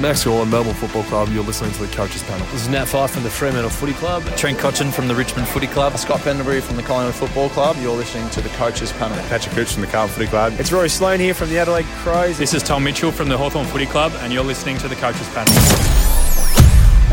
Max Gawn, Melbourne Football Club. You're listening to the Coaches Panel. This is Nat Fyfe from the Fremantle Footy Club. Trent Cotchin from the Richmond Footy Club. Scott Pendlebury from the Collingwood Football Club. You're listening to the Coaches Panel. Patrick Cooch from the Carlton Footy Club. It's Rory Sloane here from the Adelaide Crows. This is Tom Mitchell from the Hawthorn Footy Club, and you're listening to the Coaches Panel.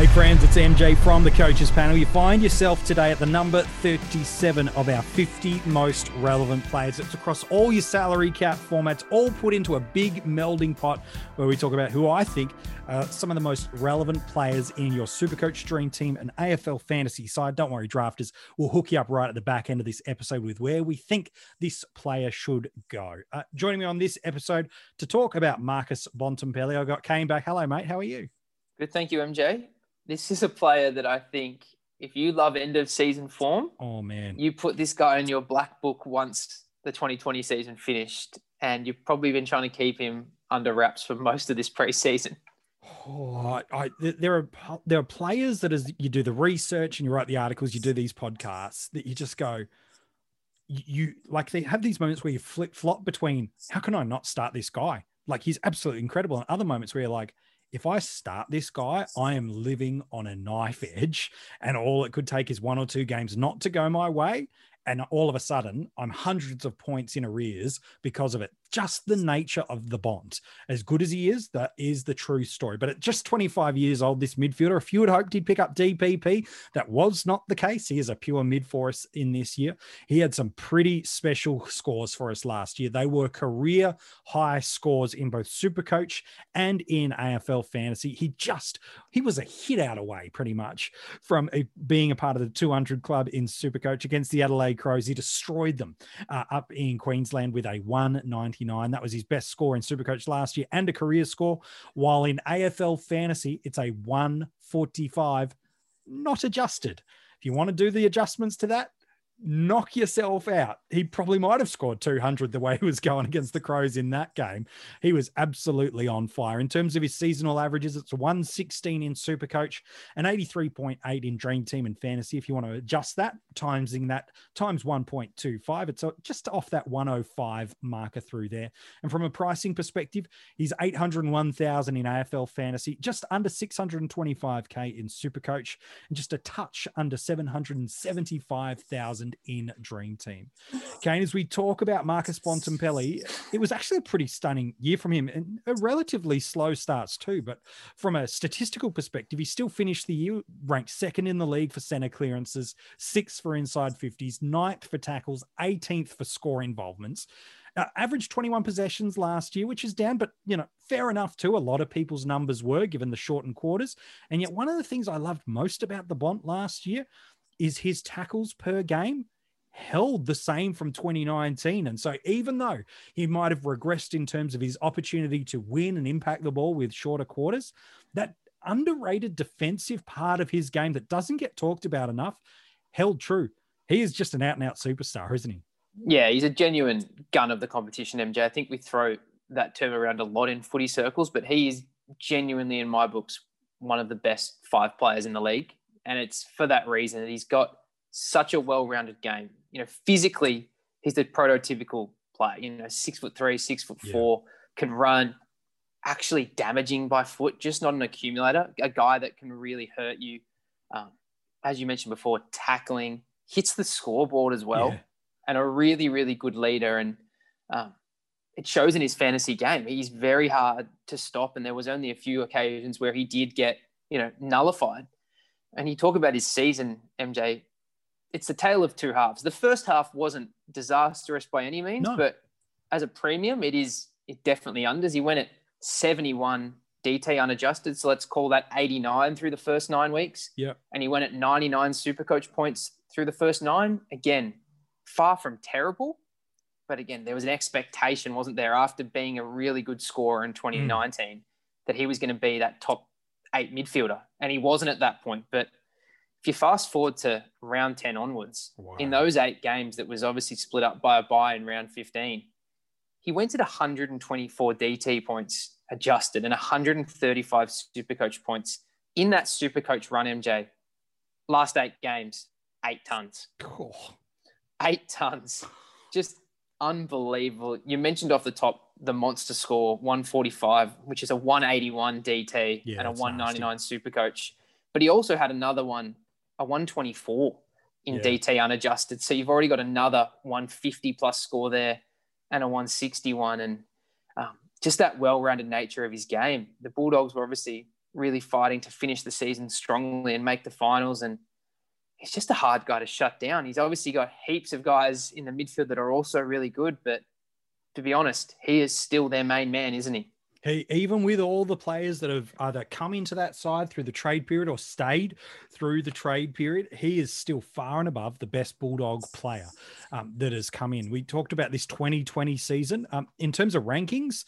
Hey friends, it's MJ from the Coaches Panel. You find yourself today at the number 37 of our 50 most relevant players. It's across all your salary cap formats, all put into a big melding pot where we talk about who I think are some of the most relevant players in your Supercoach Dream Team and AFL fantasy side. Don't worry, drafters, we'll hook you up right at the back end of this episode with where we think this player should go. Uh, joining me on this episode to talk about Marcus Bontempelli, I got Kane back. Hello, mate. How are you? Good, thank you, MJ this is a player that I think if you love end of season form, oh man, you put this guy in your black book once the 2020 season finished, and you've probably been trying to keep him under wraps for most of this preseason. Oh, I, there are there are players that as you do the research and you write the articles, you do these podcasts that you just go, you like they have these moments where you flip flop between how can I not start this guy? Like he's absolutely incredible, and other moments where you're like, if I start this guy, I am living on a knife edge, and all it could take is one or two games not to go my way. And all of a sudden, I'm hundreds of points in arrears because of it just the nature of the Bont. As good as he is, that is the true story. But at just 25 years old, this midfielder, if you had hoped he'd pick up DPP, that was not the case. He is a pure mid for us in this year. He had some pretty special scores for us last year. They were career high scores in both Supercoach and in AFL fantasy. He just, he was a hit out away pretty much from being a part of the 200 club in Supercoach against the Adelaide Crows. He destroyed them uh, up in Queensland with a 199. that was his best score in Supercoach last year and a career score. While in AFL fantasy, it's a 145, not adjusted. If you want to do the adjustments to that, knock yourself out. He probably might have scored 200 the way he was going against the Crows in that game. He was absolutely on fire. In terms of his seasonal averages, it's 116 in Supercoach and 83.8 in Dream Team and Fantasy. If you want to adjust that, timesing that times 1.25, it's just off that 105 marker through there. And from a pricing perspective, he's 801,000 in AFL Fantasy, just under 625k in Supercoach, and just a touch under 775,000 in Dream Team. Kane, as we talk about Marcus Bontempelli, it was actually a pretty stunning year from him and a relatively slow starts too. But from a statistical perspective, he still finished the year ranked second in the league for center clearances, sixth for inside 50s, ninth for tackles, 18th for score involvements. Uh, averaged 21 possessions last year, which is down, but you know, fair enough too. A lot of people's numbers were given the shortened quarters. And yet, one of the things I loved most about the Bont last year is his tackles per game held the same from 2019. And so, even though he might have regressed in terms of his opportunity to win and impact the ball with shorter quarters, that underrated defensive part of his game that doesn't get talked about enough held true. He is just an out and out superstar, isn't he? Yeah, he's a genuine gun of the competition, MJ. I think we throw that term around a lot in footy circles, but he is genuinely, in my books, one of the best five players in the league and it's for that reason that he's got such a well-rounded game. You know, physically, he's the prototypical player. You know, six foot three, six foot yeah. four, can run, actually damaging by foot, just not an accumulator. A guy that can really hurt you. Um, as you mentioned before, tackling, hits the scoreboard as well, yeah. and a really, really good leader. And um, it shows in his fantasy game. He's very hard to stop, and there was only a few occasions where he did get, you know, nullified and you talk about his season, MJ. It's the tale of two halves. The first half wasn't disastrous by any means, no. but as a premium, it is it definitely unders. He went at 71 DT unadjusted, so let's call that 89 through the first nine weeks. Yeah, and he went at 99 super coach points through the first nine. Again, far from terrible, but again, there was an expectation, wasn't there, after being a really good scorer in 2019, mm. that he was going to be that top eight midfielder, and he wasn't at that point. But if you fast forward to round 10 onwards, wow. in those eight games that was obviously split up by a bye in round 15, he went at 124 DT points adjusted and 135 supercoach points in that supercoach run, MJ. Last eight games, eight tons. Cool. Eight tons. Just unbelievable. You mentioned off the top the monster score 145, which is a 181 DT Yeah, and a that's 199 super coach. But he also had another one, a 124 in Yeah. DT unadjusted. So you've already got another 150 plus score there and a 161. And um, just that well rounded nature of his game. The Bulldogs were obviously really fighting to finish the season strongly and make the finals. And he's just a hard guy to shut down. He's obviously got heaps of guys in the midfield that are also really good, but to be honest, he is still their main man, isn't he? He, even with all the players that have either come into that side through the trade period or stayed through the trade period, he is still far and above the best Bulldog player um, that has come in. We talked about this 2020 season. Um, in terms of rankings,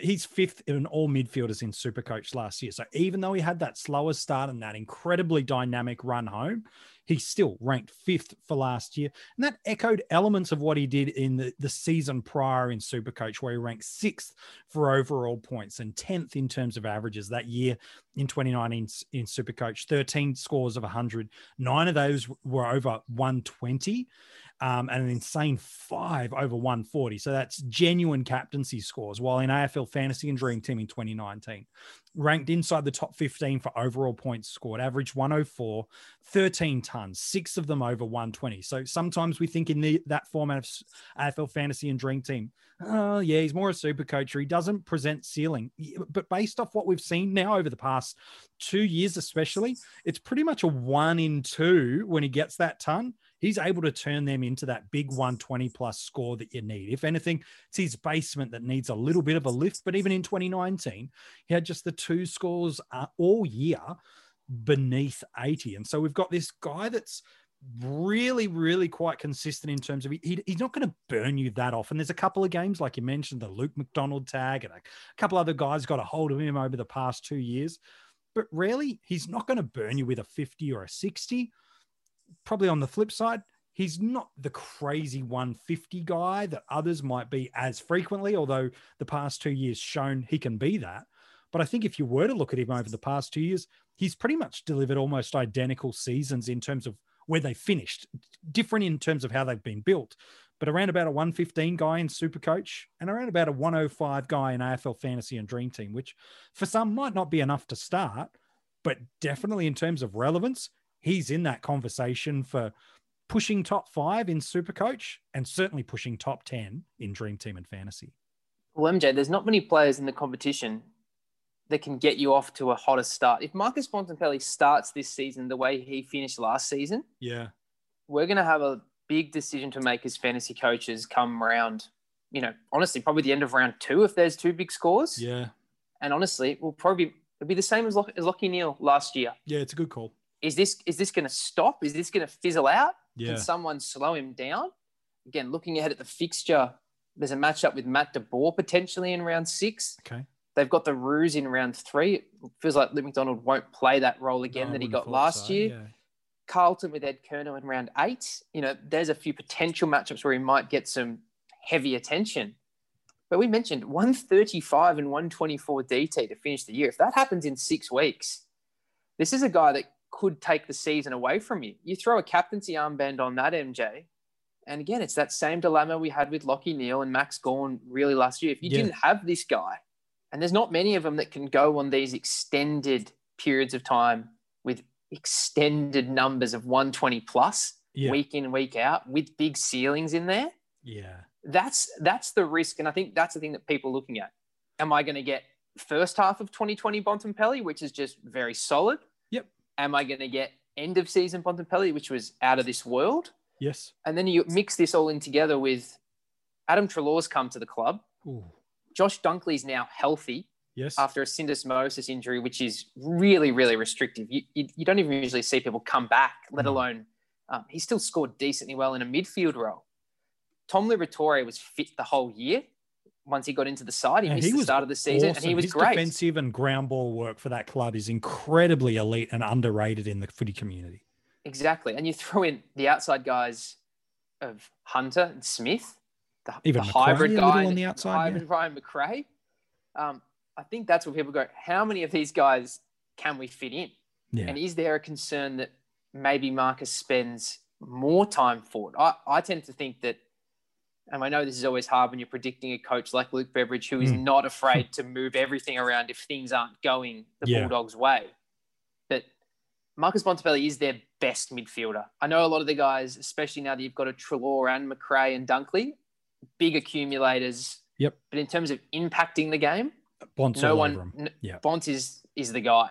he's fifth in all midfielders in Supercoach last year. So even though he had that slower start and that incredibly dynamic run home, he still ranked fifth for last year. And that echoed elements of what he did in the, the season prior in Supercoach, where he ranked sixth for overall points and 10th in terms of averages that year in 2019 in Supercoach, 13 scores of 100. Nine of those were over 120 um, and an insane five over 140. So that's genuine captaincy scores. While in AFL Fantasy and Dream Team in 2019, ranked inside the top 15 for overall points scored, average 104, 13 tons, six of them over 120. So sometimes we think in the, that format of AFL Fantasy and Dream Team, oh, yeah, he's more a super coach or he doesn't present ceiling. But based off what we've seen now over the past two years, especially, it's pretty much a one in two when he gets that ton he's able to turn them into that big 120 plus score that you need. If anything, it's his basement that needs a little bit of a lift. But even in 2019, he had just the two scores uh, all year beneath 80. And so we've got this guy that's really, really quite consistent in terms of he, he's not going to burn you that often. There's a couple of games, like you mentioned, the Luke McDonald tag, and a couple other guys got a hold of him over the past two years. But really, he's not going to burn you with a 50 or a 60 probably on the flip side, he's not the crazy 150 guy that others might be as frequently, although the past two years shown he can be that. But I think if you were to look at him over the past two years, he's pretty much delivered almost identical seasons in terms of where they finished, different in terms of how they've been built. But around about a 115 guy in Supercoach and around about a 105 guy in AFL Fantasy and Dream Team, which for some might not be enough to start, but definitely in terms of relevance, he's in that conversation for pushing top five in Supercoach and certainly pushing top 10 in Dream Team and Fantasy. Well, MJ, there's not many players in the competition that can get you off to a hotter start. If Marcus Bontempelli starts this season the way he finished last season, yeah, we're going to have a big decision to make as fantasy coaches come round, you know, honestly, probably the end of round two if there's two big scores. Yeah. And honestly, it will probably it'll be the same as, Lock, as Lachie Neale last year. Yeah, it's a good call is this is this going to stop? Is this going to fizzle out? Yeah. Can someone slow him down? Again, looking ahead at the fixture, there's a matchup with Matt DeBoer potentially in round six. Okay. They've got the Roos in round three. It feels like Luke McDonald won't play that role again No, that he got last so, year. yeah. Carlton with Ed Curnow in round eight. You know, there's a few potential matchups where he might get some heavy attention. But we mentioned 135 and 124 DT to finish the year. If that happens in six weeks, this is a guy that could take the season away from you. You throw a captaincy armband on that, MJ. And again, it's that same dilemma we had with Lachie Neale and Max Gawn really last year. If you Yeah. didn't have this guy, and there's not many of them that can go on these extended periods of time with extended numbers of 120 plus Yeah. week in, week out with big ceilings in there. Yeah. That's that's the risk. And I think that's the thing that people are looking at. Am I going to get first half of 2020 Bontempelli, which is just very solid? Am I going to get end of season Bontempelli, which was out of this world? Yes. And then you mix this all in together with Adam Treloar's come to the club. Ooh. Josh Dunkley's now healthy Yes. after a syndesmosis injury, which is really, really restrictive. You, you, you don't even usually see people come back, let No. alone um, he still scored decently well in a midfield role. Tom Liberatore was fit the whole year. Once he got into the side, he And missed he the start of the season, and he was His great. defensive and ground ball work for that club is incredibly elite and underrated in the footy community. Exactly. And you throw in the outside guys of Hunter and Smith, the, Even the Macrae hybrid guy, on the outside, hybrid Ryan Macrae. Um, I think that's where people go, how many of these guys can we fit in? Yeah. And is there a concern that maybe Marcus spends more time forward? I, I tend to think that And I know this is always hard when you're predicting a coach like Luke Beveridge, who is mm. not afraid to move everything around if things aren't going the yeah. Bulldogs' way. But Marcus Bontempelli is their best midfielder. I know a lot of the guys, especially now that you've got a Treloar and Macrae and Dunkley, big accumulators. Yep. But in terms of impacting the game, Bont's no one. Yeah. Bont is is the guy.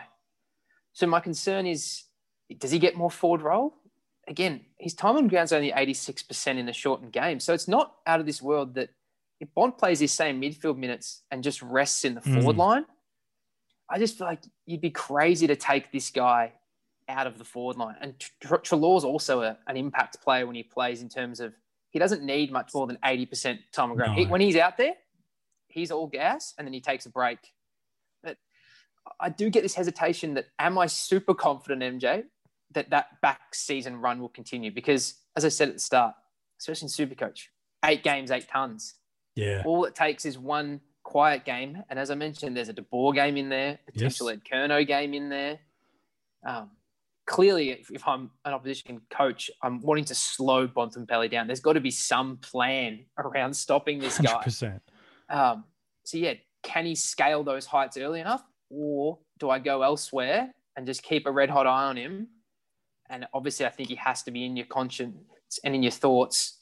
So my concern is, does he get more forward role? Again, his time on ground's only 86% in the shortened game. So it's not out of this world that if Bont plays his same midfield minutes and just rests in the forward mm. line, I just feel like you'd be crazy to take this guy out of the forward line. And Treloar's also a, an impact player when he plays in terms of he doesn't need much more than 80% time on ground. No. He, when he's out there, he's all gas and then he takes a break But I do get this hesitation that am I super confident, MJ, that that back season run will continue? Because as I said at the start, especially in Supercoach, eight games, eight tons. Yeah. All it takes is one quiet game. And as I mentioned, there's a De Boer game in there, potential yes. Ed Curnow game in there. Um, clearly, if, if, I'm an opposition coach, I'm wanting to slow Bontempelli down. There's got to be some plan around stopping this guy. 100%. Um, so, yeah, can he scale those heights early enough? or do I go elsewhere and just keep a red hot eye on him? And obviously, I think he has to be in your conscience and in your thoughts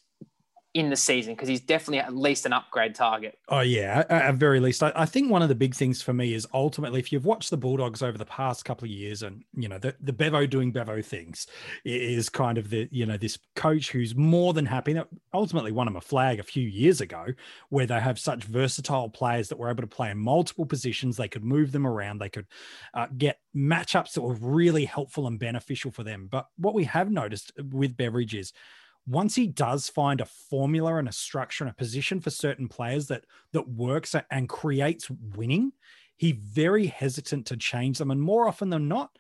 in the season because he's definitely at least an upgrade target. Oh yeah, at, very least. I, I, think one of the big things for me is ultimately if you've watched the Bulldogs over the past couple of years, and you know the the Bevo doing Bevo things is kind of the you know this coach who's more than happy. That ultimately won him a flag a few years ago, where they have such versatile players that were able to play in multiple positions. They could move them around. They could uh, get matchups that were really helpful and beneficial for them. But what we have noticed with Beveridge is once he does find a formula and a structure and a position for certain players that that works and creates winning, he's very hesitant to change them. And more often than not,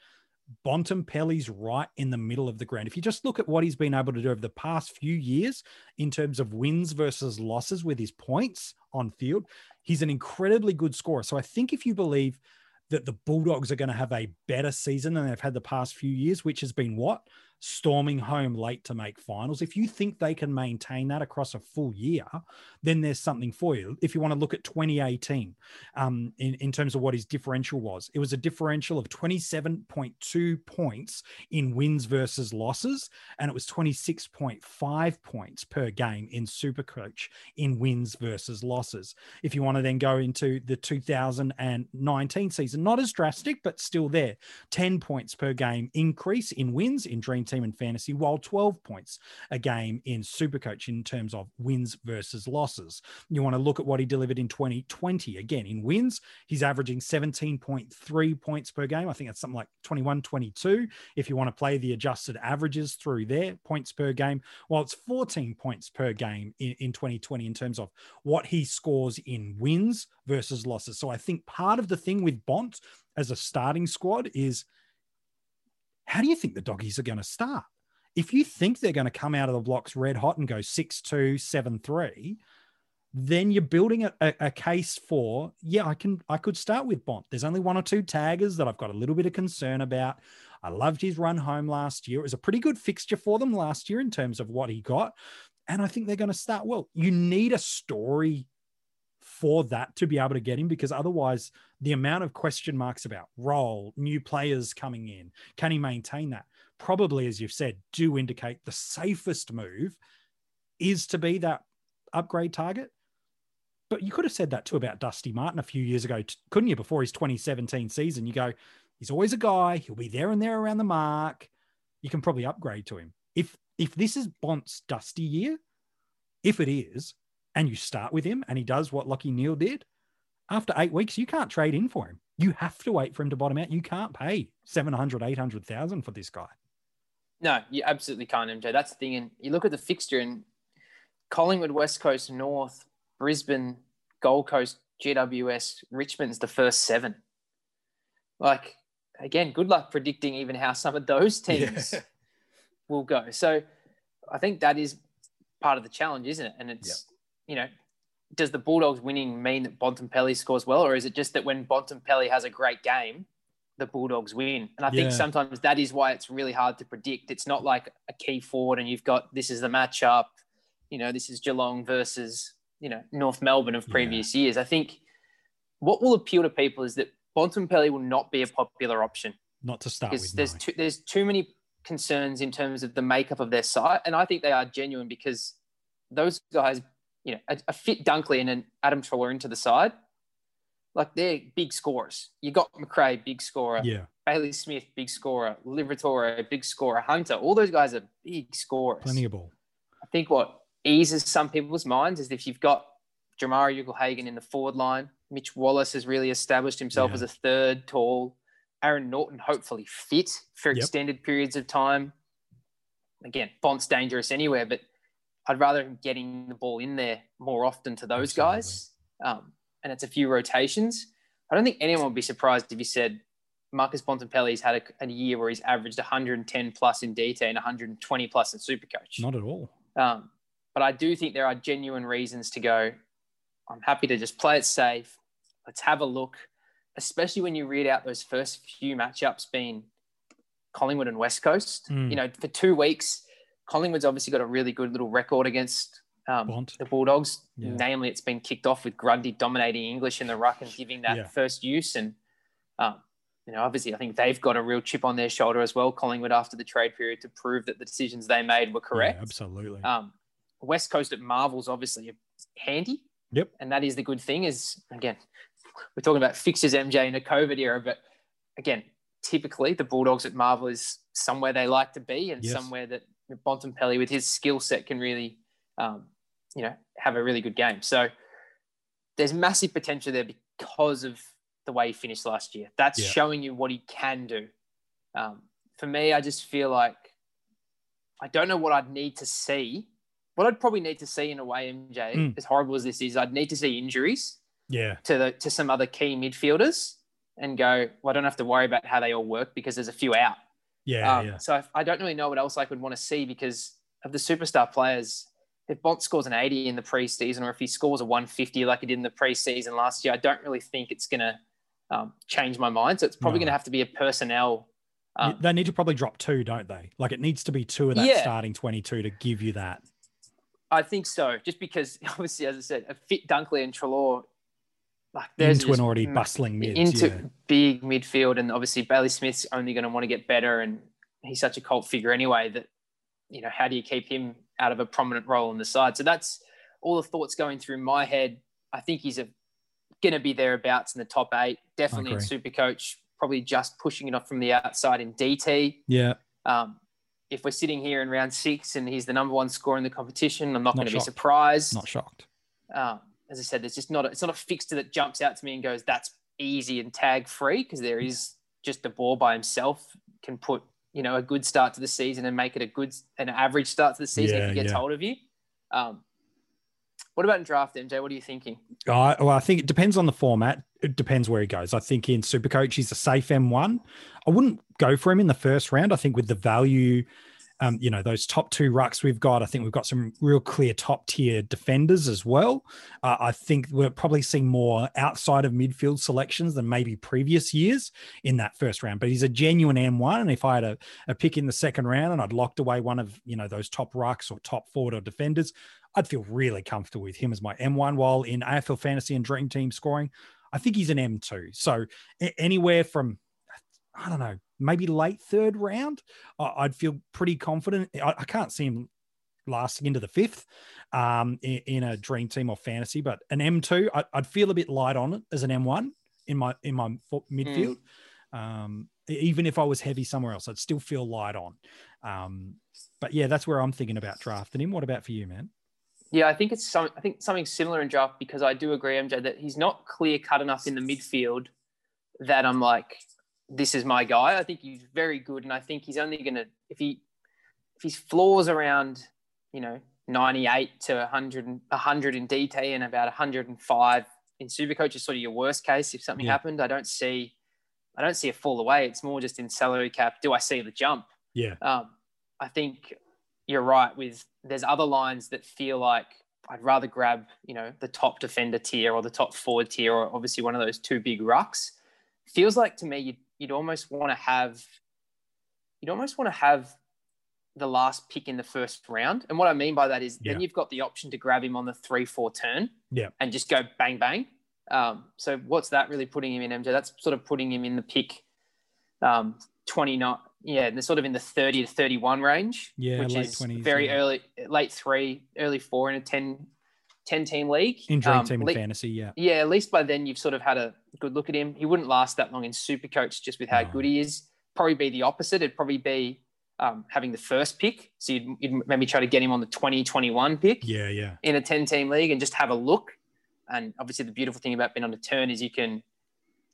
Bontempelli's right in the middle of the ground. If you just look at what he's been able to do over the past few years in terms of wins versus losses with his points on field, he's an incredibly good scorer. So I think if you believe that the Bulldogs are going to have a better season than they've had the past few years, which has been what? Storming home late to make finals. If you think they can maintain that across a full year, then there's something for you. If you want to look at 2018, um, in, in terms of what his differential was, it was a differential of 27.2 points in wins versus losses, and it was 26.5 points per game in Supercoach in wins versus losses. If you want to then go into the 2019 season, not as drastic, but still there, 10 points per game increase in wins in Dream team in fantasy, while 12 points a game in Supercoach in terms of wins versus losses. You want to look at what he delivered in 2020. Again, in wins, he's averaging 17.3 points per game. I think that's something like 21, 22. If you want to play the adjusted averages through there, points per game, while it's 14 points per game in, in 2020 in terms of what he scores in wins versus losses. So I think part of the thing with Bont as a starting squad is how do you think the doggies are going to start? If you think they're going to come out of the blocks red hot and go 6 2, 7 3, then you're building a, a, case for, yeah, I can, I could start with Bont. There's only one or two taggers that I've got a little bit of concern about. I loved his run home last year. It was a pretty good fixture for them last year in terms of what he got. And I think they're going to start well. You need a story for that to be able to get him because otherwise the amount of question marks about role new players coming in can he maintain that? Probably as you've said do indicate the safest move is to be that upgrade target. But you could have said that too about dusty martin a few years ago couldn't you before his 2017 season? You go he's always a guy. He'll be there and there around the mark. You can probably upgrade to him. If if this is bont's dusty year if it is and you start with him and he does what Lachie Neale did, after eight weeks, you can't trade in for him. You have to wait for him to bottom out. You can't pay 700, 800,000 for this guy. No, you absolutely can't, MJ. That's the thing. And you look at the fixture and Collingwood, West Coast, North, Brisbane, Gold Coast, GWS, Richmond's the first seven. Like, again, good luck predicting even how some of those teams yeah. will go. So I think that is part of the challenge, isn't it? And it's, you know, does the Bulldogs winning mean that Bontempelli scores well, or is it just that when Bontempelli has a great game, the Bulldogs win? And I think yeah. sometimes that is why it's really hard to predict. It's not like a key forward and you've got this is the matchup. you know, this is Geelong versus, you know, North Melbourne of previous years. I think what will appeal to people is that Bontempelli will not be a popular option Not to start because with. there's no. too, there's too many concerns in terms of the makeup of their side, and I think they are genuine because those guys, you know, a, a fit Dunkley and an Adam Treloar into the side, like they're big scorers. You got Macrae, big scorer. yeah, Bailey Smith, big scorer. Liberatore, big scorer. Hunter, all those guys are big scorers. plenty of ball. I think what eases some people's minds is if you've got Jamarra Ugle-Hagan in the forward line, Mitch Wallis has really established himself Yeah. as a third tall, Aaron Naughton hopefully fit for Yep. extended periods of time. Again, Bont's dangerous anywhere, but I'd rather him getting the ball in there more often to those Absolutely. guys. Um, and it's a few rotations. I don't think anyone would be surprised if you said Marcus Bontempelli's had a, a year where he's averaged 110 plus in DT and 120 plus in Supercoach. Not at all. Um, but I do think there are genuine reasons to go. I'm happy to just play it safe. Let's have a look, especially when you read out those first few matchups being Collingwood and West Coast. Mm. You know, for two weeks, Collingwood's obviously got a really good little record against um, the Bulldogs. Yeah. Namely, it's been kicked off with Grundy dominating English in the ruck and giving that Yeah. first use. And, um, you know, obviously, I think they've got a real chip on their shoulder as well, Collingwood, after the trade period to prove that the decisions they made were correct. Yeah, absolutely. Um, West Coast at Marvel's obviously handy. Yep. And that is the good thing is, again, we're talking about fixtures MJ in a COVID era, but again, typically the Bulldogs at Marvel is somewhere they like to be and Yes. somewhere that Bontempelli with his skill set can really, um, you know, have a really good game. So there's massive potential there because of the way he finished last year. That's Yeah. showing you what he can do. Um, for me, I just feel like I don't know what I'd need to see. What I'd probably need to see in a way, MJ, Mm. as horrible as this is, I'd need to see injuries yeah, to the to some other key midfielders and go, well, I don't have to worry about how they all work because there's a few out. Yeah, Um, yeah. So I, I don't really know what else I could want to see because of the superstar players. If Bont scores an 80 in the preseason, or if he scores a 150 like he did in the preseason last year, I don't really think it's going to um, change my mind. So it's probably No. going to have to be a personnel. Um, they need to probably drop two, don't they? Like it needs to be two of that Yeah. starting 22 to give you that. I think so, just because obviously, as I said, a fit Dunkley and Treloar, like there's into an already ma- bustling mid into yeah. big midfield, and obviously Bailey Smith's only going to want to get better, and he's such a cult figure anyway that you know how do you keep him out of a prominent role on the side? So that's all the thoughts going through my head. I think he's a going to be thereabouts in the top eight, definitely in agree. Supercoach, probably just pushing it off from the outside in DT. Yeah, Um, if we're sitting here in round six and he's the number one scorer in the competition, I'm not, Not going to be surprised. not shocked. Um, as I said, there's just not a, it's not a fixture that jumps out to me and goes that's easy and tag free because there is just the ball by himself can put you know a good start to the season and make it a good an average start to the season Yeah, if he gets yeah. hold of you. Um, what about in draft, MJ? What are you thinking? I, well, I think it depends on the format. It depends where he goes. I think in Supercoach, he's a safe M1. I wouldn't go for him in the first round. I think with the value, um, you know, those top two rucks we've got, I think we've got some real clear top tier defenders as well. Uh, I think we're probably seeing more outside of midfield selections than maybe previous years in that first round. But he's a genuine M1. And if I had a, a pick in the second round and I'd locked away one of, you know, those top rucks or top forward or defenders, I'd feel really comfortable with him as my M1. While in AFL fantasy and dream team scoring, I think he's an M2. So anywhere from, I don't know, maybe late third round, I'd feel pretty confident. I, can't see him lasting into the fifth um, in, a dream team or fantasy, but an M2, I, I'd feel a bit light on it as an M1 in my in my midfield. Um, e- even if I was heavy somewhere else, I'd still feel light on. Um, but yeah, that's where I'm thinking about drafting him. What about for you, man? Yeah, I think it's some, I think something similar in draft because I do agree, MJ, that he's not clear cut enough in the midfield that I'm like, this is my guy. I think he's very good, and I think he's only gonna if he if his floors around, you know, 98 to 100, 100 in DT and about 105 in Supercoach is sort of your worst case if something Yeah. happened. I don't see, I don't see a fall away. It's more just in salary cap. Do I see the jump? Yeah. Um, I think you're right with there's other lines that feel like I'd rather grab, you know, the top defender tier or the top forward tier or obviously one of those two big rucks. Feels like to me you'd, you'd almost want to have you'd almost want to have the last pick in the first round. And what I mean by that is Yeah. then you've got the option to grab him on the three four turn, Yeah. and just go bang bang. Um, so what's that really putting him in MJ? That's sort of putting him in the pick um, twenty nine. Yeah, they're sort of in the thirty to thirty one range, Yeah, which is 20s, very yeah. early, late three, early four in a 10, 10 team league. In dream Um, team and le- fantasy, yeah. yeah, at least by then you've sort of had a good look at him. He wouldn't last that long in super coach just with how No. good he is. Probably be the opposite. It'd probably be um, having the first pick. So you'd, you'd maybe try to get him on the 2021 pick Yeah, yeah. in a 10 team league and just have a look. And obviously, the beautiful thing about being on a turn is you can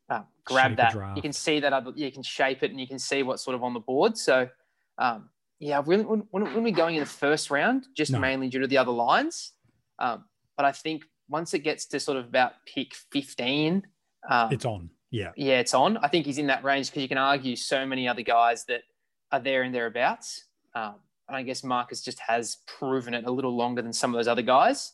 uh, grab Shape that. You can see that other, you can shape it and you can see what's sort of on the board. So, um, yeah, I really wouldn't, wouldn't wouldn't be going in the first round, just No. mainly due to the other lines. Um, but I think once it gets to sort of about pick 15, um, It's on. Yeah. yeah, it's on. I think he's in that range because you can argue so many other guys that are there and thereabouts. Um, and I guess Marcus just has proven it a little longer than some of those other guys.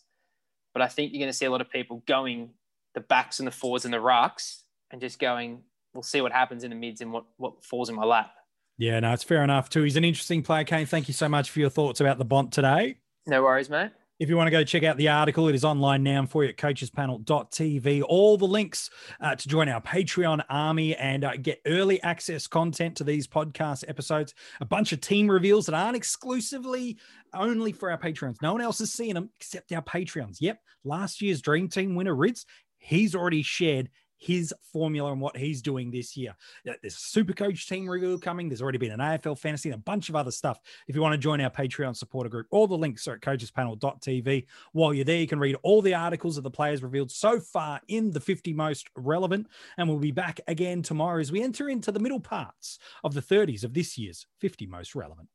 But I think you're going to see a lot of people going the backs and the forwards and the rucks and just going, we'll see what happens in the mids and what, what falls in my lap. Yeah, no, it's fair enough too. He's an interesting player, Kane. Thank you so much for your thoughts about the Bont today. No worries, mate. If you want to go check out the article, it is online now for you at coachespanel.tv. All the links uh, to join our Patreon army and uh, get early access content to these podcast episodes. A bunch of team reveals that aren't exclusively only for our Patreons. No one else is seeing them except our Patreons. Yep, last year's Dream Team winner, Ritz, he's already shared his formula and what he's doing this year. There's super coach team review coming. There's already been an AFL fantasy and a bunch of other stuff. If you want to join our Patreon supporter group, all the links are at coachespanel.tv. While you're there, you can read all the articles of the players revealed so far in the 50 most relevant. And we'll be back again tomorrow as we enter into the middle parts of the 30s of this year's 50 most relevant.